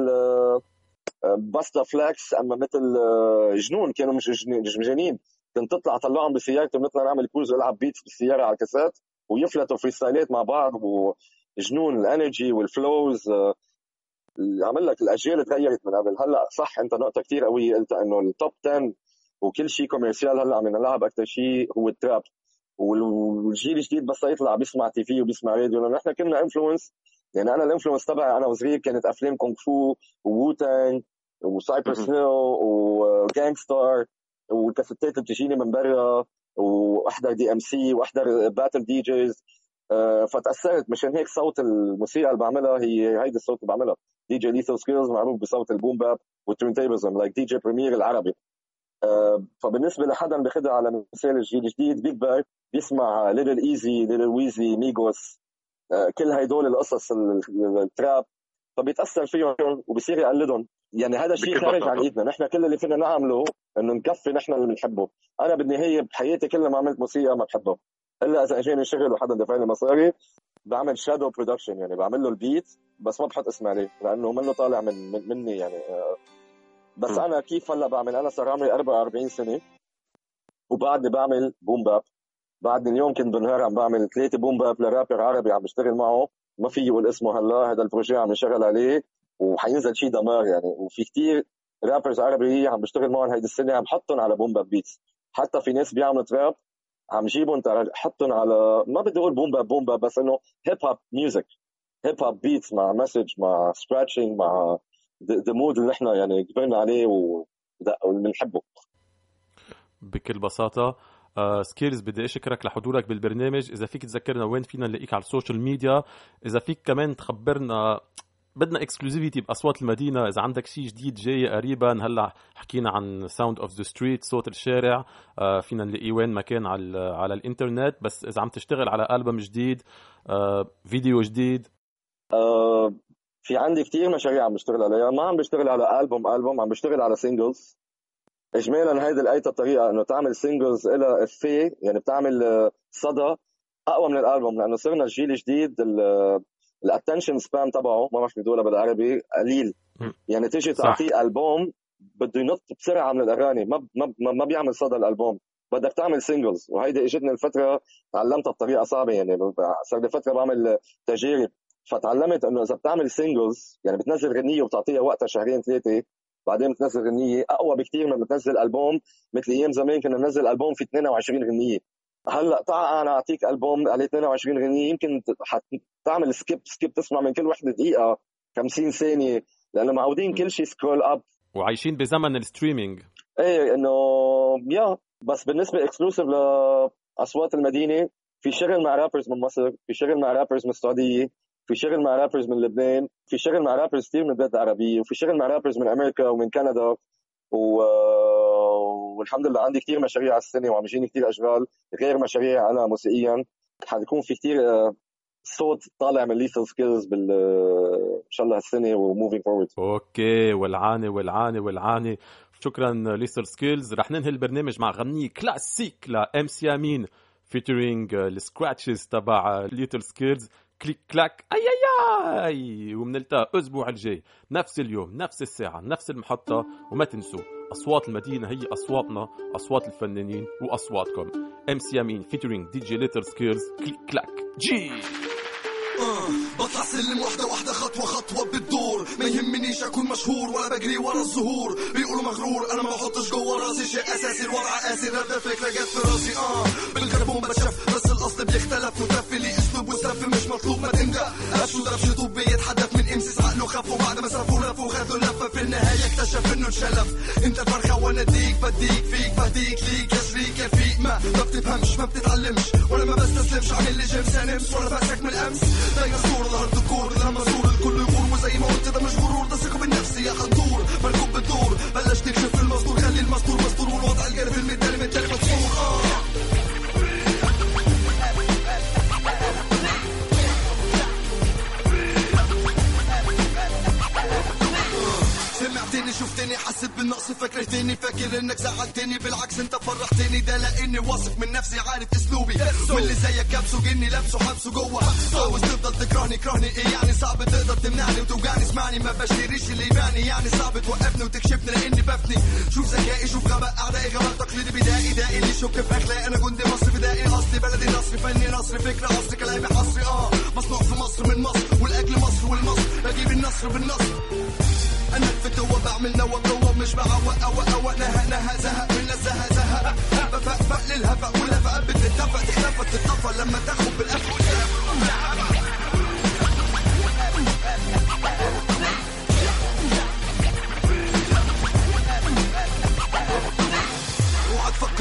باستا فلاكس أما مثل جنون. كانوا مش مش مجانين. كنت تطلع طلعهم بسيارتي ونطلع نعمل كروز والعب بيتس بالسيارة على الكاسات ويفلتوا فريستايلات مع بعض. وجنون الانرجي والفلوز عمل لك الأجيال تغيرت من قبل. هلأ صح أنت نقطة كثير قوية قلت إنه التوب 10 وكل شيء commercial هلأ عم نلعب أكثر شيء هو ال trap والجيل الجديد بس يطلع بيسمع TV وبيسمع راديو لأنه نحن كنا influence يعني أنا ال influence تبعي أنا وصغير كانت أفلام كونغ فو Wu-Tang وسايبر سنو و Gang Starr والكاسيتات اللي بتجيني من برا وأحضر DMC وأحضر battle DJs فتأثرت. مشان هيك صوت الموسيقى اللي بعملها هي هيدي الصوت اللي بعملها. DJ Lethal Skillz معروف بصوت ال boom bap وال turntablism like DJ Premier العربي. آه، فبالنسبة لحدا بياخذها على مثال الجيل الجديد بيكبر بيسمع Lil Uzi Lil Weezy Migos كل هدول القصص ال trap. فبيتأثر فيهم وبصير يقلدهم. يعني هذا شيء خارج. عن إيدنا. نحن كل اللي فينا نعمله إنه نكفي نحن اللي بنحبه. أنا بالنهايه بحياتي كلها ما عملت موسيقى ما بحبها الا اذا اجاني شغل وحدا دفع لي مصاري بعمل shadow production يعني بعمل له ال beat بس ما بحط اسمي عليه لأنه منه طالع من, من مني يعني آه، بس. أنا كيف هلأ بعمل؟ أنا صار عمري 44 سنة وبعدني بعمل boom bap بعدني اليوم كنت بالنهار عم بعمل ثلاثة boom bap لرابر عربي عم بشتغل معه. ما في يقول اسمه هلأ هذا ال projet عم نشتغل عليه وحينزل شيء دمار يعني. وفي كتير rappers عربي عم بشتغل معهم هيدي السنة عم بحطهم على boom bap beats حتى في ناس بيعملوا trap عم جيبهم حطهم على ما بدي أقول boom bap boom bap بس إنه hip hop music hip hop beats مع message مع scratching مع the mood اللي نحن يعني كبرنا عليه وبنحبه. بكل بساطة آه Skillz بدي أشكرك لحضورك بالبرنامج. إذا فيك تذكرنا وين فينا نلاقيك على ال social media إذا فيك كمان تخبرنا بدنا exclusivité بأصوات المدينة. إذا عندك شيء جديد جاي قريبا هلأ حكينا عن Sound of the Street صوت الشارع. آه فينا نلاقيه وين ما كان على على الإنترنت. بس إذا عم تشتغل على ألبوم جديد آه فيديو جديد. آه في عندي كتير مشاريع عم بشتغل عليها. ما عم بشتغل على ألبوم ألبوم عم بشتغل على singles اجمالا هيدي لقيت الطريقة إنه تعمل singles لها effet يعني بتعمل آه، صدى أقوى من الألبوم. لأنه صرنا الجيل الجديد ال attention span تبعه ما بعرف بيقولولها بالعربي قليل. يعني تيجي. تعطيه ألبوم بده ينط بسرعة من الأغاني ما ما ما ما بيعمل صدى الألبوم. بدك تعمل singles وهيدي إجتني الفترة تعلمتها بطريقة صعبة يعني صار لي فترة بعمل تجارب. فتعلمت إنه إذا بتعمل singles يعني بتنزل غنية وبتعطيها وقتها شهرين ثلاثة بعدين بتنزل غنية أقوى بكثير من بتنزل ألبوم. مثل أيام زمان كنا ننزل ألبوم في 22 غنية. هلأ تعال أنا أعطيك ألبوم عليه 22 غنيه يمكن تعمل skip skip تسمع من كل وحده دقيقة 50 ثانية لأنه معودين كل شيء scroll up وعايشين بزمن ال streaming. إيه إنه يا بس بالنسبة exclusive لأصوات المدينة في شغل مع rappers من مصر في شغل مع rappers من السعودية في شغل مع rappers من لبنان في شغل مع rappers كثير من البلاد العربية وفي شغل مع rappers من أمريكا ومن كندا و... والحمد لله عندي كثير مشاريع على السنة وعم يجيني كثير أشغال غير مشاريع أنا موسيقيا. حيكون في كثير آه، صوت طالع من Lethal Skillz بال آه، إن شاء الله هالسنة و moving forward okay والعاني والعاني والعاني. شكرا ل Lethal Skillz رح ننهي البرنامج مع غنية كلاسيك ل MC أمين featuring ال scratches تبع Lethal Skillz click clack اي اي اي وبنلتقى الأسبوع الجاي نفس اليوم نفس الساعة نفس المحطة وما تنسوا أصوات المدينة هي أصواتنا أصوات الفنانين وأصواتكم. MC أمين featuring DJ Lethal Skillz click clack جي. آه، بطلع سلم واحدة واحدة خطوة خطوة بتدور ما يهمنيش أكون مشهور ولا بجري ورا الظهور بيقولوا مغرور أنا ما بحطش جوه راسي شيء أساسي. الوضع قاسي هذا فكرة جت في راسي. آه بالكربون بتشاف بس الأصل بيختلف وتف لي اسلوب وسف مش مطلوب ما تندق قفش ودفش طوب بيتحدف من امسيس عقله خف وبعد ما سرفوا لفوا وخدوا لفة. في النهاية اكتشف إنه اتشلف أنت الفرخة وأنا اديك بديك فيك بهديك ليك يا شريك يا فيك ما ما بتفهمش ما بتتعلمش. ولا ما بستسلمش. عامل لي جيم سانمس ولا بأسك من الامس دايما صورة ظهر دكور. لما صور الكل يغور وزي ما قلت ده مش غرور ده ثقة بالنفس يا خنطور مركوب بالدور. بلش تكشف المستور خلي المستور مستور والوضع الجاري في المثالي شفتني حسيت بالنقص فكرتني فاكر إنك زعلتني. بالعكس أنت فرحتني. ده لأني واثق من نفسي عارف أسلوبي. واللي زيك كبسه جني لابسه حبسه جوه. عاوز تفضل تكرهني كرهني إيه يعني؟ صعب تقدر تمنعني وتوجعني. اسمعني ما بشتريش اللي يباني يعني صعب توقفني وتكشفني لأني بفني. شوف ذكائي شوف غباء أعدائي غباء تقليدي. بدائي دائي اللي يشك في أخلاقي. أنا جندي مصري بدائي أصلي. بلدي نصري فني نصري فكرة عصري كلامي حصري. آه مصنوع في مصر من مصر. والاجل مصر والمصر. بجيب النصر بالنصر. أنا الفتوة بعمل نوى قوة مش بعوق أوى أوى نهى نهى زهق من الزهق زهق. بفق للهفق والهفق بتتفق تختفى تتطفى لما تاخد بالقفا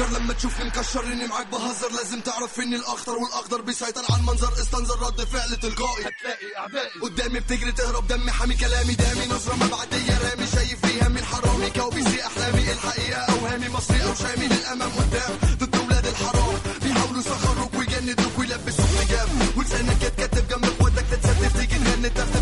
اوعى تفكر لما تشوفني مكشر اني معاك بهزر لازم تعرف إني الأخطر والاخضر بيسيطر على المنظر. استنظر رد فعل تلقائي. هتلاقي اعدائي قدامي بتجري تهرب دمي حامي كلامي دامي. نظرة مبعدية رامي شايف فيها من حرامي. كوابيسي أحلامي الحقيقة اوهامي مصري أو شامي للأمام قدام. ضد ولاد الحرام. بيحاولوا يسخروك ويجندوك ويلبسوك حجاب. ولسانك يتكتف جنبك ودك تتستف تيجي تغني تفتف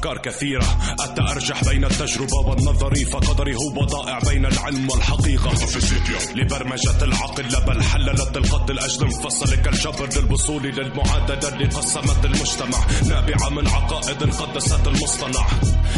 الأفكار كثيرة. التأرجح بين التجربة والنظري فقدري هو ضائع بين العلم والحقيقة. لبرمجة العقل لا بل حللت الخط الأجل مفصل كالجبر للوصول للمعادلة اللي قسمت المجتمع. نابعة من عقائد قدست المصطنع.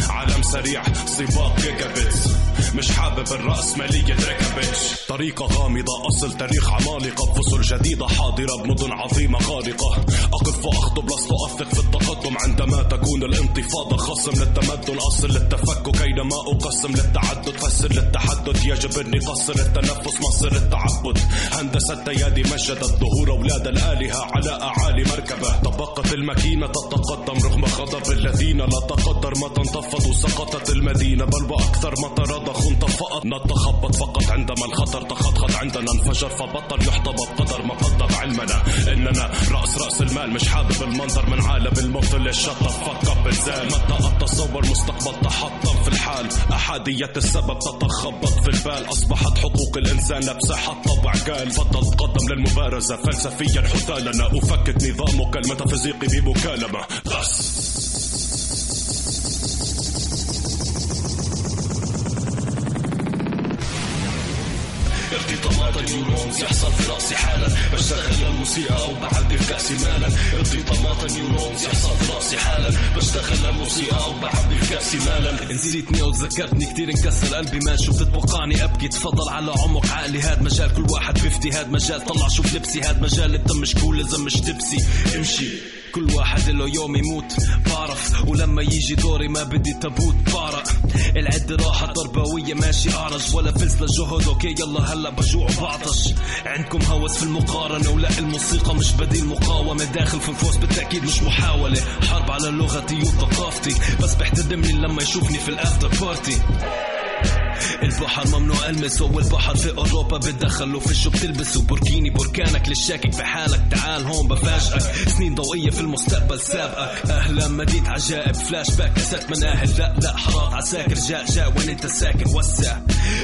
عالم سريع سباق gigabytes مش حابب الرأسمالية ركبتش طريقة غامضة أصل تاريخ عمالقة. فصول جديدة حاضرة بمدن عظيمة غارقة أقف وأخطب لست أثق في التقدم. عندما تكون الانتفاضة خصم للتمدن أصل للتفكك. أينما أقسم للتعدد فسر للتحدث يجب أني قصر التنفس مصر التعبد هندسة يدي مجدت ظهور أولاد الآلهة على أعالي مركبة. طبقت الماكينة تتقدم رغم غضب الذين لا تقدر. متى انتفضوا سقطت المدينة بل وأكثر متى رضخ انطفأت نتخبط فقط عندما الخطر تخطخط عندنا انفجر فبطل يحتضى بقدر ما قدر علمنا. إننا رأس رأس المال مش حابب المنظر. من عالم الموت اللي شطر فك اب متى أتصور مستقبل تحطم في الحال. أحادية السبب تتخبط في البال. أصبحت حقوق الإنسان لبسحة طبع قال. فضل تقدم للمبارزة فلسفيا حثالنا أفكك نظامك الميتافيزيقي بمكالمة. بس. ال neurons يحصل في رأسي حالا. بشتغل الموسيقى أو بعبي في كاسي مالا ارتطامات ال neurons يحصل في رأسي حالا. بشتغل الموسيقى أو بعبي في كاسي مالا نسيتني وتذكرتني كتير انكسر قلبي ما شو بتتوقعني أبكي تفضل على عمق عقلي. هاد مجال كل واحد بيفتي هاد مجال طلع شوف لبسي. هاد مجال الدم مش cool لازم مش تبسي امشي. كل واحد له يوم يموت. بعرف ولما يجي دوري ما بدي تابوت بعرق العد راحة تربوية ماشي أعرج ولا فلس للجهد okay يلا هلا بجوع وبعطش عندكم هوس في المقارنة ولا الموسيقى مش بديل مقاومة. داخل في نفوس بالتأكيد مش محاولة. حرب على لغتي وثقافتي. بس بيحترمني لما يشوفني في ال after party البحر ممنوع المسه والبحر في أوروبا بتدخلوا في شو بتلبسوا بوركيني بركانك للشاكك في حالك تعال هون بفاجئك. سنين ضوئية في المستقبل سابقك. أهلا مدينة عجائب فلاش باك كاسات مناهل لا لا حارات عساكر جاء جاء وين أنت ساكن؟ وسع.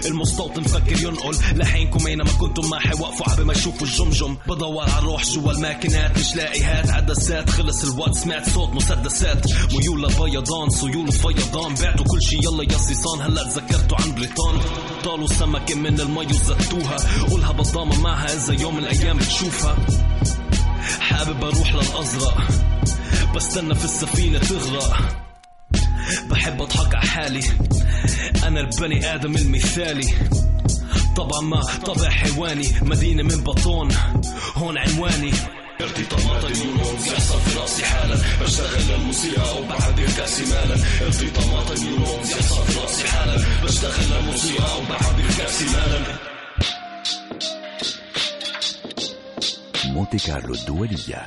المستوطن فكر ينقل. لحينكم أينما كنتم ما حيوقفوا عبي ما يشوفوا الجمجم. بدور على الروح جوا الماكينات مش لاقي هات عدسات. خلص الوقت سمعت صوت مسدسات. ميول لبيضان سيول فيضان بعتوا كل شي يلا يا صيصان هلا تذكرتوا عن بريطان طالوا سمكة من المي وزتوها قولها بضامة معها إذا يوم من الأيام بتشوفها. حابب أروح للأزرق. بستنى في السفينة تغرق. بحب أضحك على حالي. أنا البني آدم المثالي. طبعا ما طبع حيواني. مدينة من بطون. هون عنواني. ارتطامات ال neurons يحصل في رأسي حالا. بشتغل الموسيقى في كاسي مالا. ارتطامات ال neurons يحصل في رأسي حالا. بشتغل الموسيقى في كاسي مالا. مونتي كارلو الدولية